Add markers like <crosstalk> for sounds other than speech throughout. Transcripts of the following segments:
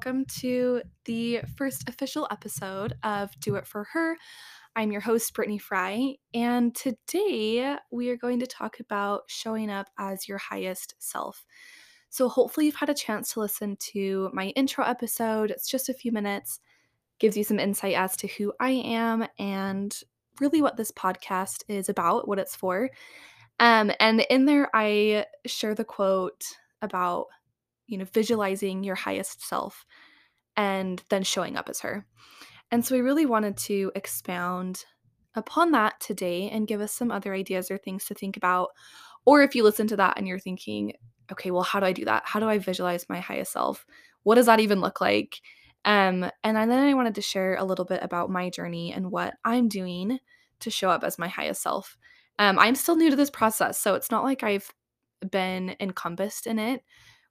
welcome to the first official episode of Do It For Her. I'm your host, Brittany Fry, and today we are going to talk about showing up as your highest self. So, hopefully, you've had a chance to listen to my intro episode. It's just a few minutes, gives you some insight as to who I am and really what this podcast is about, what it's for. Um, and in there, I share the quote about you know, visualizing your highest self and then showing up as her. And so we really wanted to expound upon that today and give us some other ideas or things to think about. Or if you listen to that and you're thinking, okay, well, how do I do that? How do I visualize my highest self? What does that even look like? Um, and then I wanted to share a little bit about my journey and what I'm doing to show up as my highest self. Um, I'm still new to this process, so it's not like I've been encompassed in it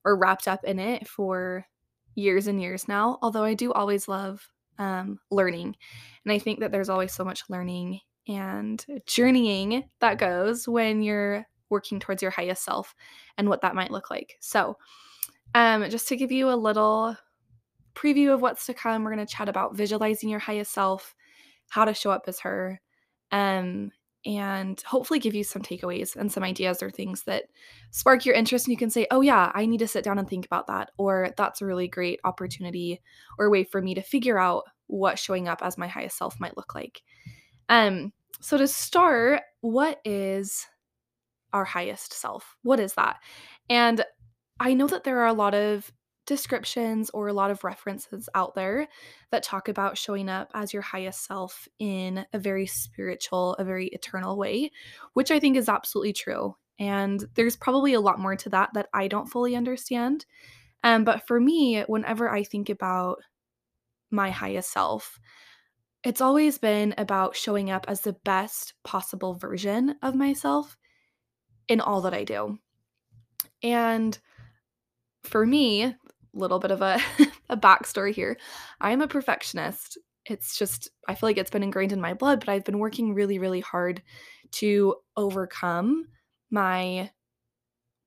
or wrapped up in it for years and years now. Although I do always love um, learning. And I think that there's always so much learning and journeying that goes when you're working towards your highest self and what that might look like. So, um, just to give you a little preview of what's to come, we're going to chat about visualizing your highest self, how to show up as her, um, and hopefully give you some takeaways and some ideas or things that spark your interest and you can say oh yeah i need to sit down and think about that or that's a really great opportunity or way for me to figure out what showing up as my highest self might look like. Um so to start what is our highest self? What is that? And i know that there are a lot of descriptions or a lot of references out there that talk about showing up as your highest self in a very spiritual, a very eternal way, which I think is absolutely true. And there's probably a lot more to that that I don't fully understand. Um, but for me, whenever I think about my highest self, it's always been about showing up as the best possible version of myself in all that I do. And for me, little bit of a, <laughs> a backstory here. I am a perfectionist. It's just, I feel like it's been ingrained in my blood, but I've been working really, really hard to overcome my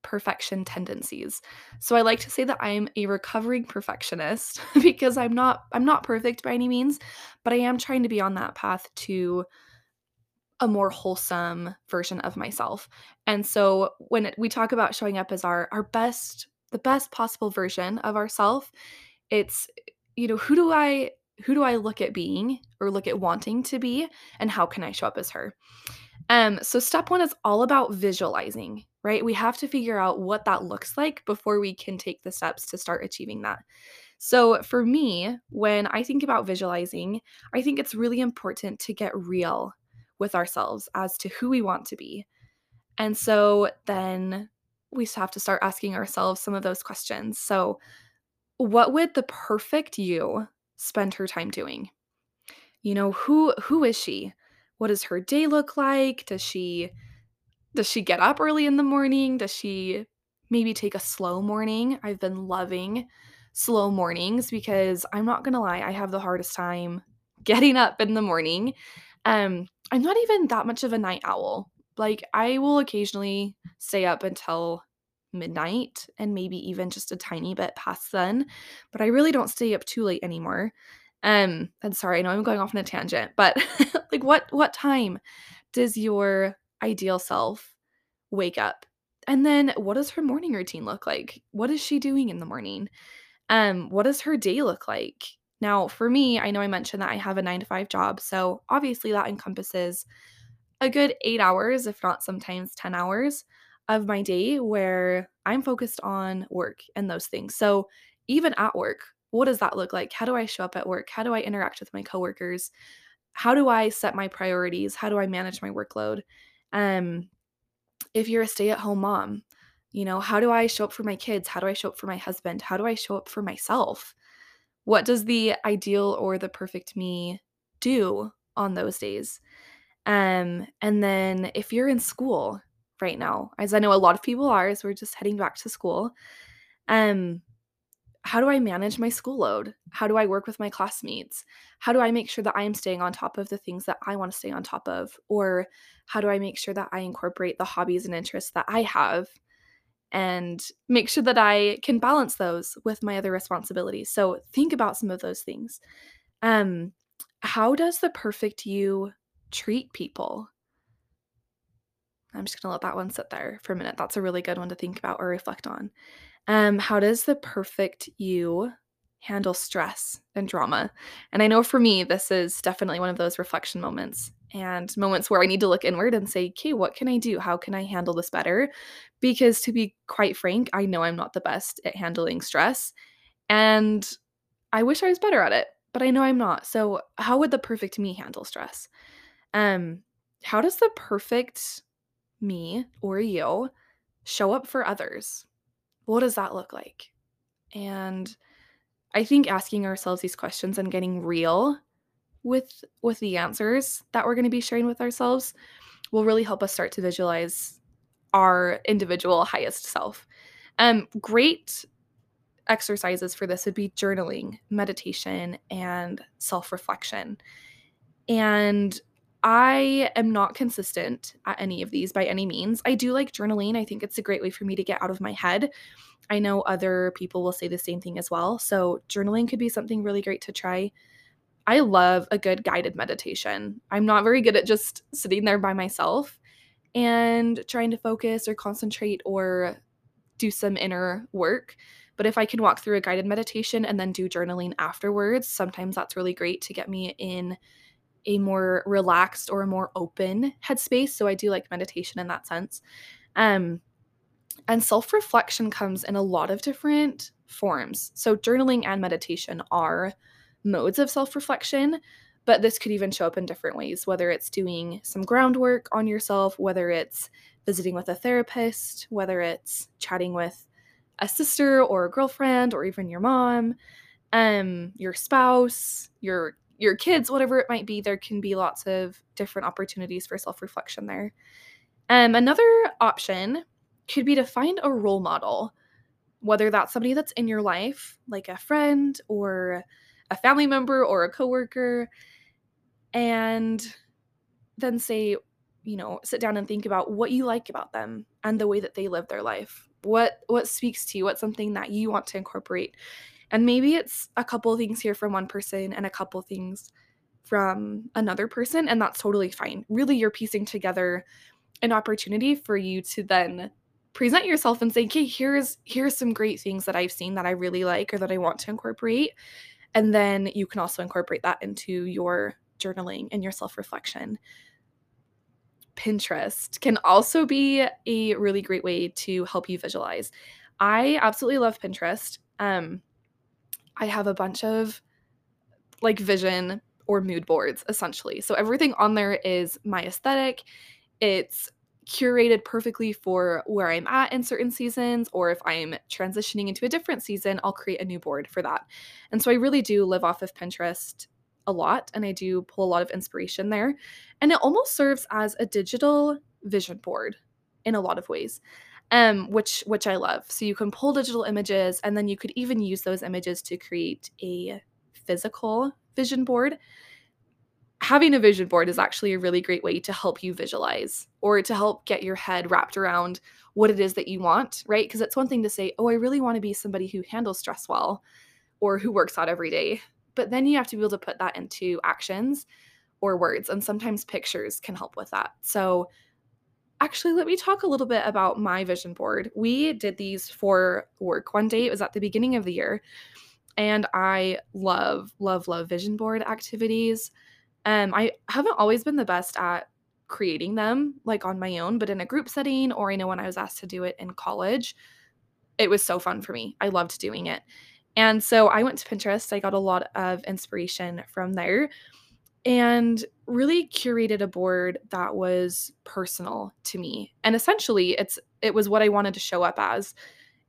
perfection tendencies. So I like to say that I'm a recovering perfectionist <laughs> because I'm not I'm not perfect by any means, but I am trying to be on that path to a more wholesome version of myself. And so when we talk about showing up as our our best the best possible version of ourself it's you know who do i who do i look at being or look at wanting to be and how can i show up as her? Um so step 1 is all about visualizing right? We have to figure out what that looks like before we can take the steps to start achieving that. So for me when i think about visualizing i think it's really important to get real with ourselves as to who we want to be. And so then we have to start asking ourselves some of those questions. So, what would the perfect you spend her time doing? You know, who who is she? What does her day look like? Does she does she get up early in the morning? Does she maybe take a slow morning? I've been loving slow mornings because I'm not going to lie, I have the hardest time getting up in the morning. Um I'm not even that much of a night owl. Like, I will occasionally stay up until midnight and maybe even just a tiny bit past then, but I really don't stay up too late anymore. Um, and sorry, I know I'm going off on a tangent, but <laughs> like what what time does your ideal self wake up? And then what does her morning routine look like? What is she doing in the morning? Um, what does her day look like? Now, for me, I know I mentioned that I have a 9 to 5 job, so obviously that encompasses a good eight hours, if not sometimes 10 hours of my day where I'm focused on work and those things. So, even at work, what does that look like? How do I show up at work? How do I interact with my coworkers? How do I set my priorities? How do I manage my workload? Um, if you're a stay at home mom, you know, how do I show up for my kids? How do I show up for my husband? How do I show up for myself? What does the ideal or the perfect me do on those days? Um, and then if you're in school right now, as I know a lot of people are, as we're just heading back to school, um, how do I manage my school load? How do I work with my classmates? How do I make sure that I am staying on top of the things that I want to stay on top of? Or how do I make sure that I incorporate the hobbies and interests that I have? and make sure that I can balance those with my other responsibilities. So think about some of those things. Um, how does the perfect you treat people? I'm just going to let that one sit there for a minute. That's a really good one to think about or reflect on. Um, how does the perfect you handle stress and drama? And I know for me, this is definitely one of those reflection moments and moments where I need to look inward and say, okay, what can I do? How can I handle this better? Because to be quite frank, I know I'm not the best at handling stress. And I wish I was better at it, but I know I'm not. So, how would the perfect me handle stress? Um, how does the perfect me or you show up for others? What does that look like? And I think asking ourselves these questions and getting real with with the answers that we're going to be sharing with ourselves will really help us start to visualize our individual highest self. Um, great exercises for this would be journaling, meditation, and self reflection. And I am not consistent at any of these by any means. I do like journaling. I think it's a great way for me to get out of my head. I know other people will say the same thing as well. So, journaling could be something really great to try. I love a good guided meditation. I'm not very good at just sitting there by myself and trying to focus or concentrate or do some inner work. But if I can walk through a guided meditation and then do journaling afterwards, sometimes that's really great to get me in a more relaxed or a more open headspace. So I do like meditation in that sense. Um, and self reflection comes in a lot of different forms. So journaling and meditation are modes of self reflection, but this could even show up in different ways, whether it's doing some groundwork on yourself, whether it's visiting with a therapist, whether it's chatting with a sister or a girlfriend or even your mom, um, your spouse, your your kids, whatever it might be, there can be lots of different opportunities for self-reflection there. Um, another option could be to find a role model, whether that's somebody that's in your life, like a friend or a family member or a coworker, and then say, you know, sit down and think about what you like about them and the way that they live their life. What what speaks to you? What's something that you want to incorporate? And maybe it's a couple of things here from one person and a couple things from another person, and that's totally fine. Really, you're piecing together an opportunity for you to then present yourself and say, okay, here's here's some great things that I've seen that I really like or that I want to incorporate. And then you can also incorporate that into your journaling and your self-reflection. Pinterest can also be a really great way to help you visualize. I absolutely love Pinterest. Um, I have a bunch of like vision or mood boards essentially. So everything on there is my aesthetic. It's curated perfectly for where I'm at in certain seasons, or if I'm transitioning into a different season, I'll create a new board for that. And so I really do live off of Pinterest a lot and I do pull a lot of inspiration there. And it almost serves as a digital vision board in a lot of ways um, which which I love. So you can pull digital images, and then you could even use those images to create a physical vision board. Having a vision board is actually a really great way to help you visualize or to help get your head wrapped around what it is that you want, right? Because it's one thing to say, oh, I really want to be somebody who handles stress well or who works out every day. But then you have to be able to put that into actions or words. And sometimes pictures can help with that. So actually, let me talk a little bit about my vision board. We did these for work one day. It was at the beginning of the year. And I love, love, love vision board activities. Um, I haven't always been the best at creating them like on my own, but in a group setting, or I know when I was asked to do it in college, it was so fun for me. I loved doing it. And so I went to Pinterest. I got a lot of inspiration from there and really curated a board that was personal to me. And essentially it's it was what I wanted to show up as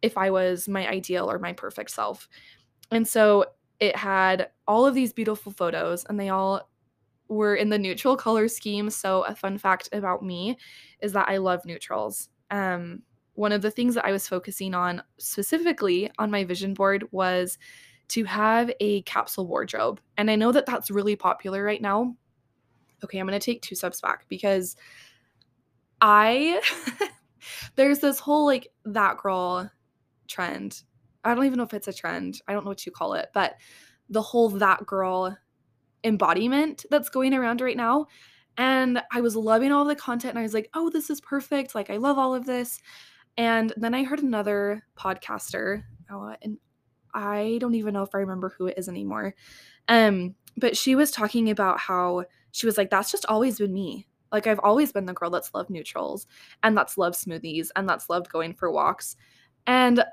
if I was my ideal or my perfect self. And so it had all of these beautiful photos and they all were in the neutral color scheme. So a fun fact about me is that I love neutrals. Um one of the things that I was focusing on specifically on my vision board was to have a capsule wardrobe. And I know that that's really popular right now. Okay, I'm going to take two steps back because I <laughs> there's this whole like that girl trend. I don't even know if it's a trend. I don't know what you call it, but the whole that girl embodiment that's going around right now. And I was loving all the content and I was like, oh, this is perfect. Like, I love all of this. And then I heard another podcaster, oh, and I don't even know if I remember who it is anymore. Um, but she was talking about how she was like, that's just always been me. Like, I've always been the girl that's loved neutrals and that's loved smoothies and that's loved going for walks. And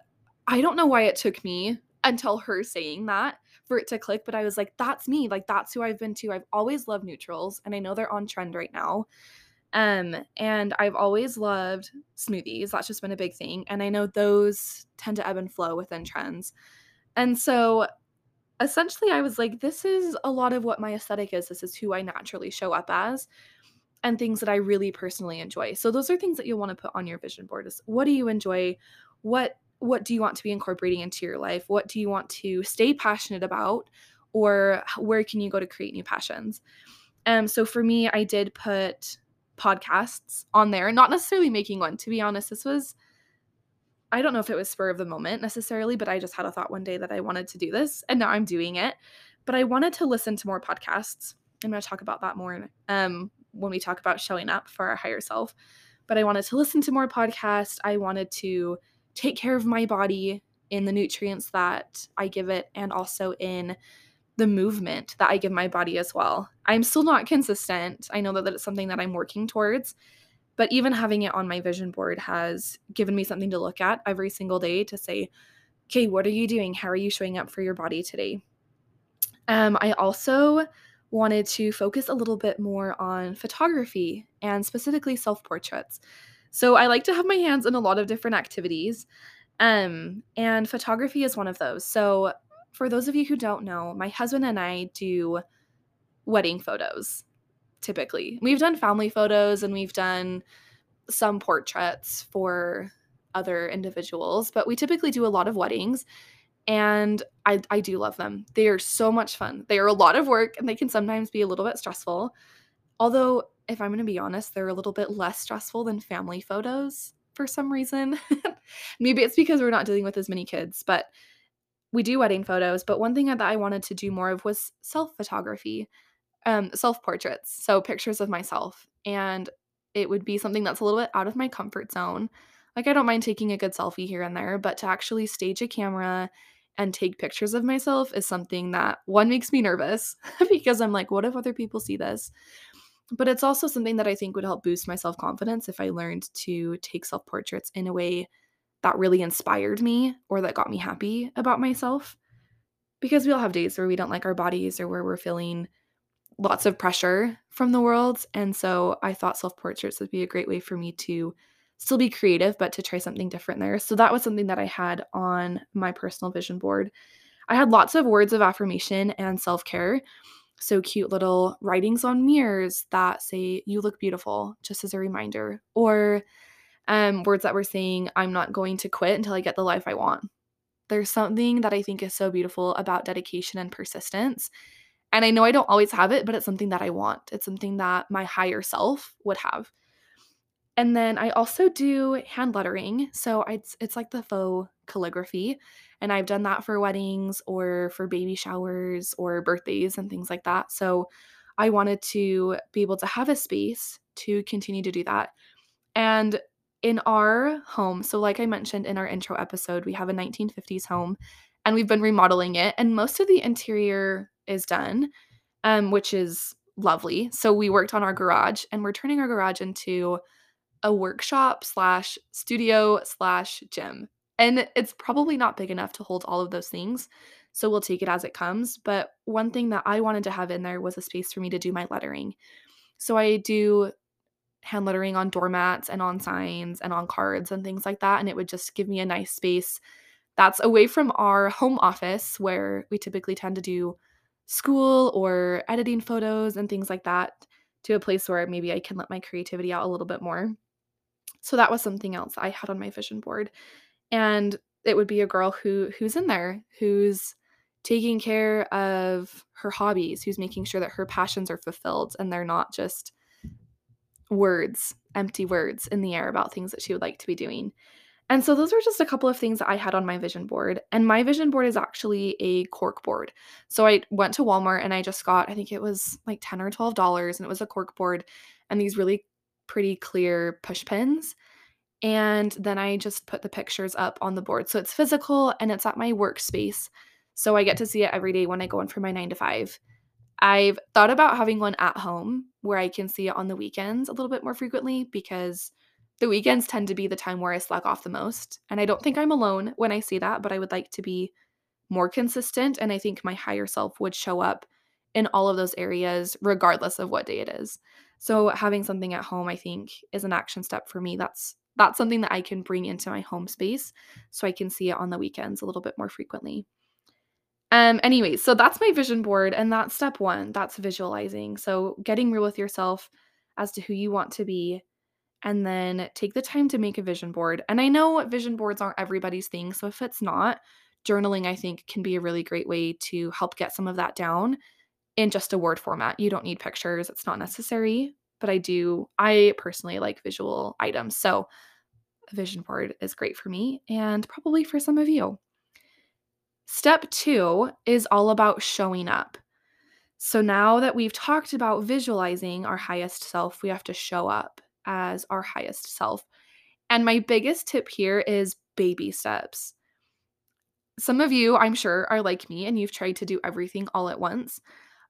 I don't know why it took me until her saying that for it to click, but I was like, that's me. Like, that's who I've been to. I've always loved neutrals, and I know they're on trend right now. Um, and I've always loved smoothies. That's just been a big thing. And I know those tend to ebb and flow within trends. And so essentially, I was like, this is a lot of what my aesthetic is. This is who I naturally show up as and things that I really personally enjoy. So those are things that you'll want to put on your vision board is what do you enjoy? What what do you want to be incorporating into your life? What do you want to stay passionate about? Or where can you go to create new passions? Um, so for me, I did put podcasts on there, not necessarily making one. To be honest, this was, I don't know if it was spur of the moment necessarily, but I just had a thought one day that I wanted to do this and now I'm doing it. But I wanted to listen to more podcasts. I'm going to talk about that more um, when we talk about showing up for our higher self. But I wanted to listen to more podcasts. I wanted to take care of my body in the nutrients that I give it and also in the movement that I give my body as well. I'm still not consistent. I know that, that it's something that I'm working towards, but even having it on my vision board has given me something to look at every single day to say, okay, what are you doing? How are you showing up for your body today? Um, I also wanted to focus a little bit more on photography and specifically self portraits. So I like to have my hands in a lot of different activities. Um, and photography is one of those. So for those of you who don't know, my husband and I do wedding photos typically. We've done family photos and we've done some portraits for other individuals, but we typically do a lot of weddings and I, I do love them. They are so much fun. They are a lot of work and they can sometimes be a little bit stressful. Although if I'm going to be honest, they're a little bit less stressful than family photos for some reason. <laughs> Maybe it's because we're not dealing with as many kids, but we do wedding photos. But one thing that I wanted to do more of was self photography, um, self portraits. So pictures of myself. And it would be something that's a little bit out of my comfort zone. Like, I don't mind taking a good selfie here and there, but to actually stage a camera and take pictures of myself is something that one makes me nervous <laughs> because I'm like, what if other people see this? but it's also something that I think would help boost my self confidence if I learned to take self portraits in a way that really inspired me or that got me happy about myself. Because we all have days where we don't like our bodies or where we're feeling lots of pressure from the world. And so I thought self portraits would be a great way for me to still be creative, but to try something different there. So that was something that I had on my personal vision board. I had lots of words of affirmation and self care so cute little writings on mirrors that say you look beautiful just as a reminder or um, words that were saying i'm not going to quit until i get the life i want there's something that i think is so beautiful about dedication and persistence and i know i don't always have it but it's something that i want. It's something that my higher self would have. And then i also do hand lettering. So it's, it's like the faux calligraphy. And I've done that for weddings or for baby showers or birthdays and things like that. So I wanted to be able to have a space to continue to do that. And in our home, so like I mentioned in our intro episode, we have a 1950s home and we've been remodeling it, and most of the interior is done, um, which is lovely. So we worked on our garage and we're turning our garage into a workshop slash studio slash gym. And it's probably not big enough to hold all of those things. So we'll take it as it comes. But one thing that I wanted to have in there was a space for me to do my lettering. So I do hand lettering on doormats and on signs and on cards and things like that. And it would just give me a nice space that's away from our home office where we typically tend to do school or editing photos and things like that to a place where maybe I can let my creativity out a little bit more. So that was something else I had on my vision board and it would be a girl who who's in there who's taking care of her hobbies who's making sure that her passions are fulfilled and they're not just words, empty words in the air about things that she would like to be doing. And so those were just a couple of things that I had on my vision board. And my vision board is actually a cork board. So I went to Walmart and I just got, I think it was like 10 or $12, and it was a cork board and these really pretty clear push pins. And then I just put the pictures up on the board. So it's physical and it's at my workspace. So I get to see it every day when I go in for my nine to five. I've thought about having one at home where I can see it on the weekends a little bit more frequently because the weekends tend to be the time where I slack off the most. And I don't think I'm alone when I see that, but I would like to be more consistent. And I think my higher self would show up in all of those areas, regardless of what day it is. So having something at home, I think, is an action step for me. That's that's something that I can bring into my home space so I can see it on the weekends a little bit more frequently. Um anyway, so that's my vision board and that's step 1. That's visualizing. So getting real with yourself as to who you want to be and then take the time to make a vision board. And I know vision boards aren't everybody's thing, so if it's not, journaling I think can be a really great way to help get some of that down in just a word format. You don't need pictures, it's not necessary, but I do I personally like visual items. So a vision board is great for me and probably for some of you. Step 2 is all about showing up. So now that we've talked about visualizing our highest self, we have to show up as our highest self. And my biggest tip here is baby steps. Some of you, I'm sure, are like me and you've tried to do everything all at once.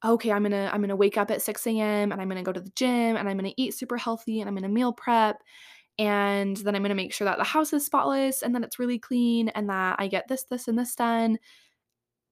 Okay, I'm gonna I'm gonna wake up at 6 a.m. and I'm gonna go to the gym and I'm gonna eat super healthy and I'm gonna meal prep and then I'm gonna make sure that the house is spotless and that it's really clean and that I get this, this, and this done.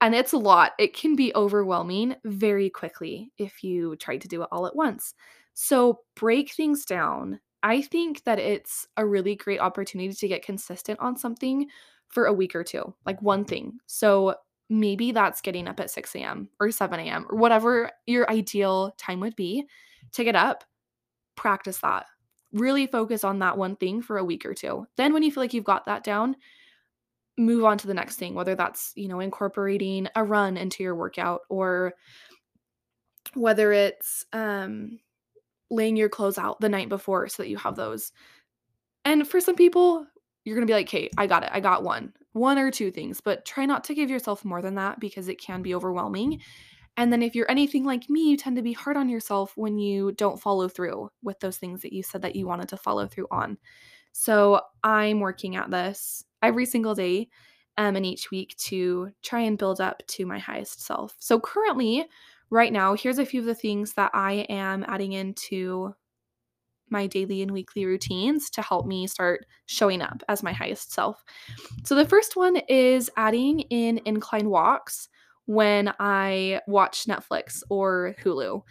And it's a lot. It can be overwhelming very quickly if you try to do it all at once. So break things down. I think that it's a really great opportunity to get consistent on something for a week or two, like one thing. So maybe that's getting up at 6 a.m. or 7 a.m. or whatever your ideal time would be to get up, practice that. Really focus on that one thing for a week or two. Then, when you feel like you've got that down, move on to the next thing, whether that's, you know, incorporating a run into your workout or whether it's, um, laying your clothes out the night before so that you have those. And for some people, you're going to be like, "Okay, I got it. I got one. One or two things." But try not to give yourself more than that because it can be overwhelming. And then if you're anything like me, you tend to be hard on yourself when you don't follow through with those things that you said that you wanted to follow through on. So, I'm working at this every single day um, and each week to try and build up to my highest self. So, currently, right now, here's a few of the things that I am adding into my daily and weekly routines to help me start showing up as my highest self. So, the first one is adding in incline walks when I watch Netflix or Hulu.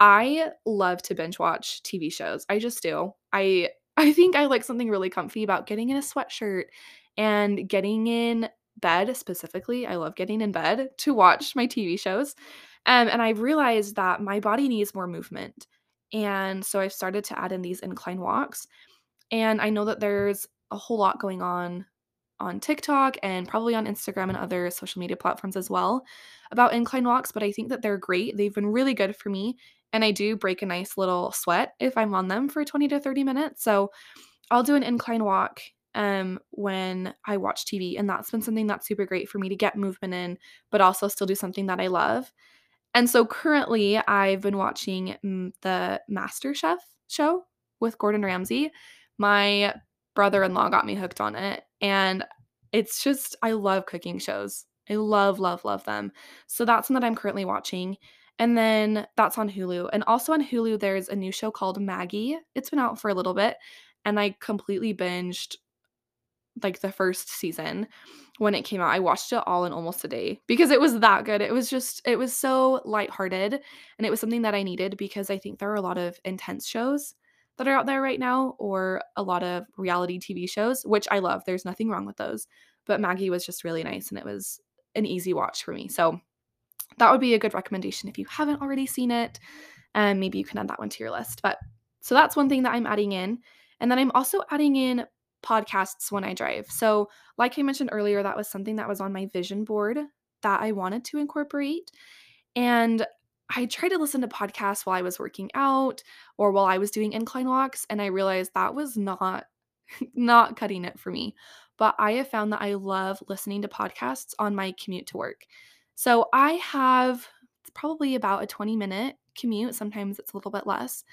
I love to binge watch TV shows. I just do. I <laughs> I think I like something really comfy about getting in a sweatshirt and getting in bed specifically. I love getting in bed to watch my TV shows. Um, and I realized that my body needs more movement. And so I've started to add in these incline walks. And I know that there's a whole lot going on on TikTok and probably on Instagram and other social media platforms as well about incline walks, but I think that they're great. They've been really good for me. And I do break a nice little sweat if I'm on them for 20 to 30 minutes. So I'll do an incline walk um, when I watch TV. And that's been something that's super great for me to get movement in, but also still do something that I love. And so currently, I've been watching mm, the Master Chef show with Gordon Ramsay. My brother in law got me hooked on it. And it's just, I love cooking shows. I love, love, love them. So that's one that I'm currently watching. And then that's on Hulu. And also on Hulu, there's a new show called Maggie. It's been out for a little bit. And I completely binged like the first season when it came out. I watched it all in almost a day because it was that good. It was just it was so lighthearted and it was something that I needed because I think there are a lot of intense shows that are out there right now or a lot of reality TV shows, which I love. There's nothing wrong with those. But Maggie was just really nice and it was an easy watch for me. So that would be a good recommendation if you haven't already seen it. And maybe you can add that one to your list. But so that's one thing that I'm adding in. And then I'm also adding in podcasts when I drive. So, like I mentioned earlier, that was something that was on my vision board that I wanted to incorporate. And I tried to listen to podcasts while I was working out or while I was doing incline walks, and I realized that was not <laughs> not cutting it for me. But I have found that I love listening to podcasts on my commute to work. So I have probably about a 20 minute commute. Sometimes it's a little bit less,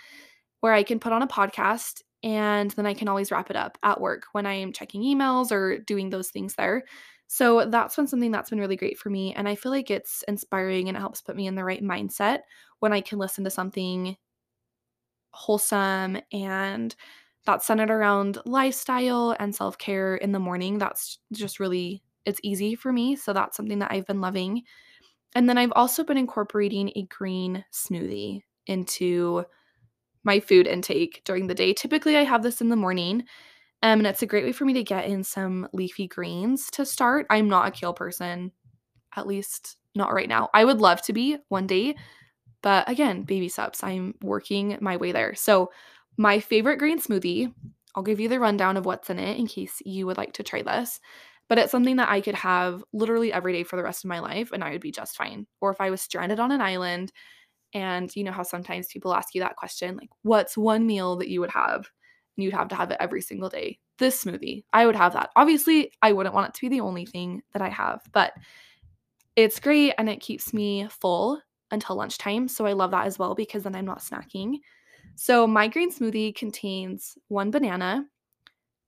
where I can put on a podcast and then I can always wrap it up at work when I am checking emails or doing those things there. So that's been something that's been really great for me. And I feel like it's inspiring and it helps put me in the right mindset when I can listen to something wholesome and that's centered around lifestyle and self care in the morning. That's just really, it's easy for me. So that's something that I've been loving. And then I've also been incorporating a green smoothie into my food intake during the day. Typically, I have this in the morning, um, and it's a great way for me to get in some leafy greens to start. I'm not a kale person, at least not right now. I would love to be one day, but again, baby steps. I'm working my way there. So, my favorite green smoothie, I'll give you the rundown of what's in it in case you would like to try this. But it's something that I could have literally every day for the rest of my life and I would be just fine. Or if I was stranded on an island and you know how sometimes people ask you that question, like, what's one meal that you would have? And you'd have to have it every single day. This smoothie, I would have that. Obviously, I wouldn't want it to be the only thing that I have, but it's great and it keeps me full until lunchtime. So I love that as well because then I'm not snacking. So my green smoothie contains one banana,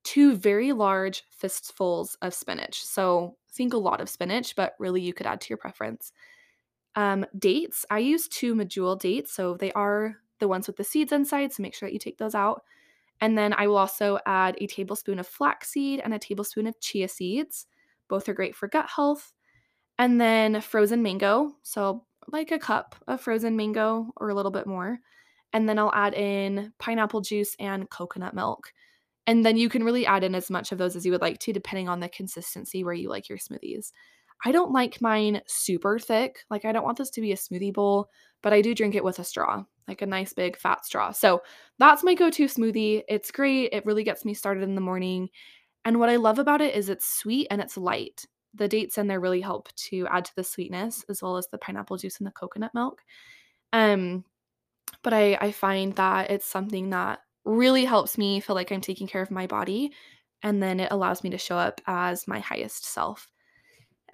two very large fistfuls of spinach. So think a lot of spinach, but really you could add to your preference. Um, dates, I use two medjool dates, so they are the ones with the seeds inside, so make sure that you take those out. And then I will also add a tablespoon of flaxseed and a tablespoon of chia seeds. Both are great for gut health. And then frozen mango, so like a cup of frozen mango or a little bit more. And then I'll add in pineapple juice and coconut milk. And then you can really add in as much of those as you would like to, depending on the consistency where you like your smoothies. I don't like mine super thick. Like, I don't want this to be a smoothie bowl, but I do drink it with a straw, like a nice big fat straw. So that's my go to smoothie. It's great. It really gets me started in the morning. And what I love about it is it's sweet and it's light. The dates in there really help to add to the sweetness as well as the pineapple juice and the coconut milk. Um, but I, I find that it's something that really helps me feel like I'm taking care of my body. And then it allows me to show up as my highest self.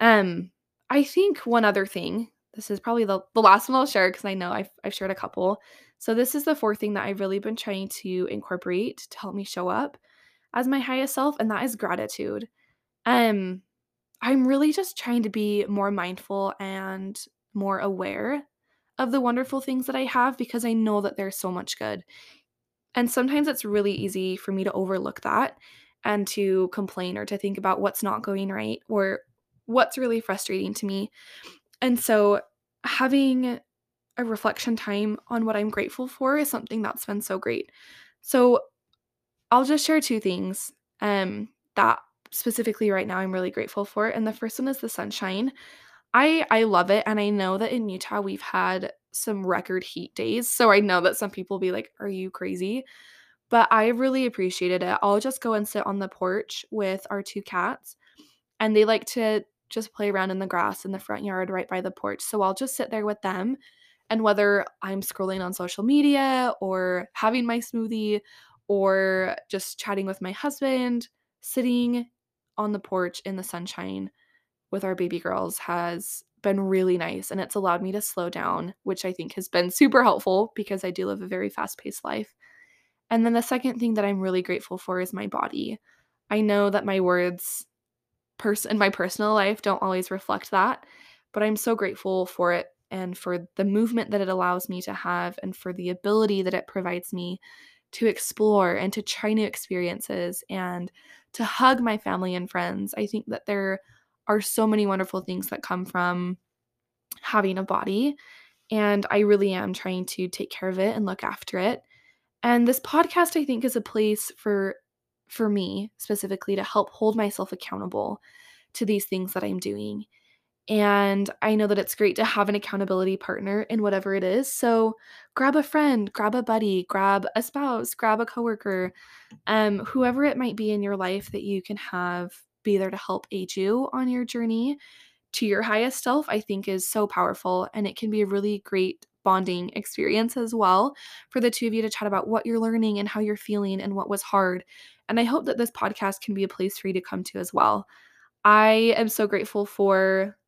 Um, I think one other thing, this is probably the, the last one I'll share because I know I've, I've shared a couple. So, this is the fourth thing that I've really been trying to incorporate to help me show up as my highest self, and that is gratitude. Um, I'm really just trying to be more mindful and more aware of the wonderful things that I have because I know that there's so much good. And sometimes it's really easy for me to overlook that and to complain or to think about what's not going right or what's really frustrating to me. And so having a reflection time on what I'm grateful for is something that's been so great. So I'll just share two things um, that specifically right now I'm really grateful for. And the first one is the sunshine. I I love it and I know that in Utah we've had some record heat days. So I know that some people will be like, "Are you crazy?" But I really appreciated it. I'll just go and sit on the porch with our two cats and they like to just play around in the grass in the front yard right by the porch. So I'll just sit there with them and whether I'm scrolling on social media or having my smoothie or just chatting with my husband, sitting on the porch in the sunshine with our baby girls has been really nice and it's allowed me to slow down, which I think has been <laughs> super helpful because I do live a very fast paced life. And then the second thing that I'm really grateful for is my body. I know that my words pers- in my personal life don't always reflect that, but I'm so grateful for it and for the movement that it allows me to have and for the ability that it provides me to explore and to try new experiences and to hug my family and friends. I think that there are so many wonderful things that come from having a body. And I really am trying to take care of it and look after it. And this podcast, I think, is a place for for me specifically to help hold myself accountable to these things that I'm doing. And I know that it's great to have an accountability partner in whatever it is. So grab a friend, grab a buddy, grab a spouse, grab a coworker, um, whoever it might be in your life that you can have be there to help aid you on your journey to your highest self, I think is so powerful. And it can be a really great bonding experience as well for the two of you to chat about what you're learning and how you're feeling and what was hard. And I hope that this podcast can be a place for you to come to as well. I am so grateful for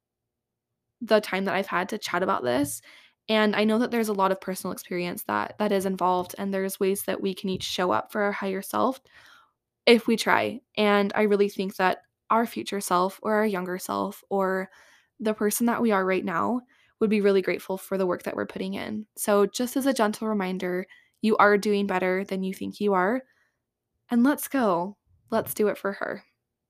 the time that I've had to chat about this. And I know that there's a lot of personal experience that that is involved and there's ways that we can each show up for our higher self if we try. And I really think that our future self or our younger self or the person that we are right now would be really grateful for the work that we're putting in. So, just as a gentle reminder, you are doing better than you think you are. And let's go. Let's do it for her.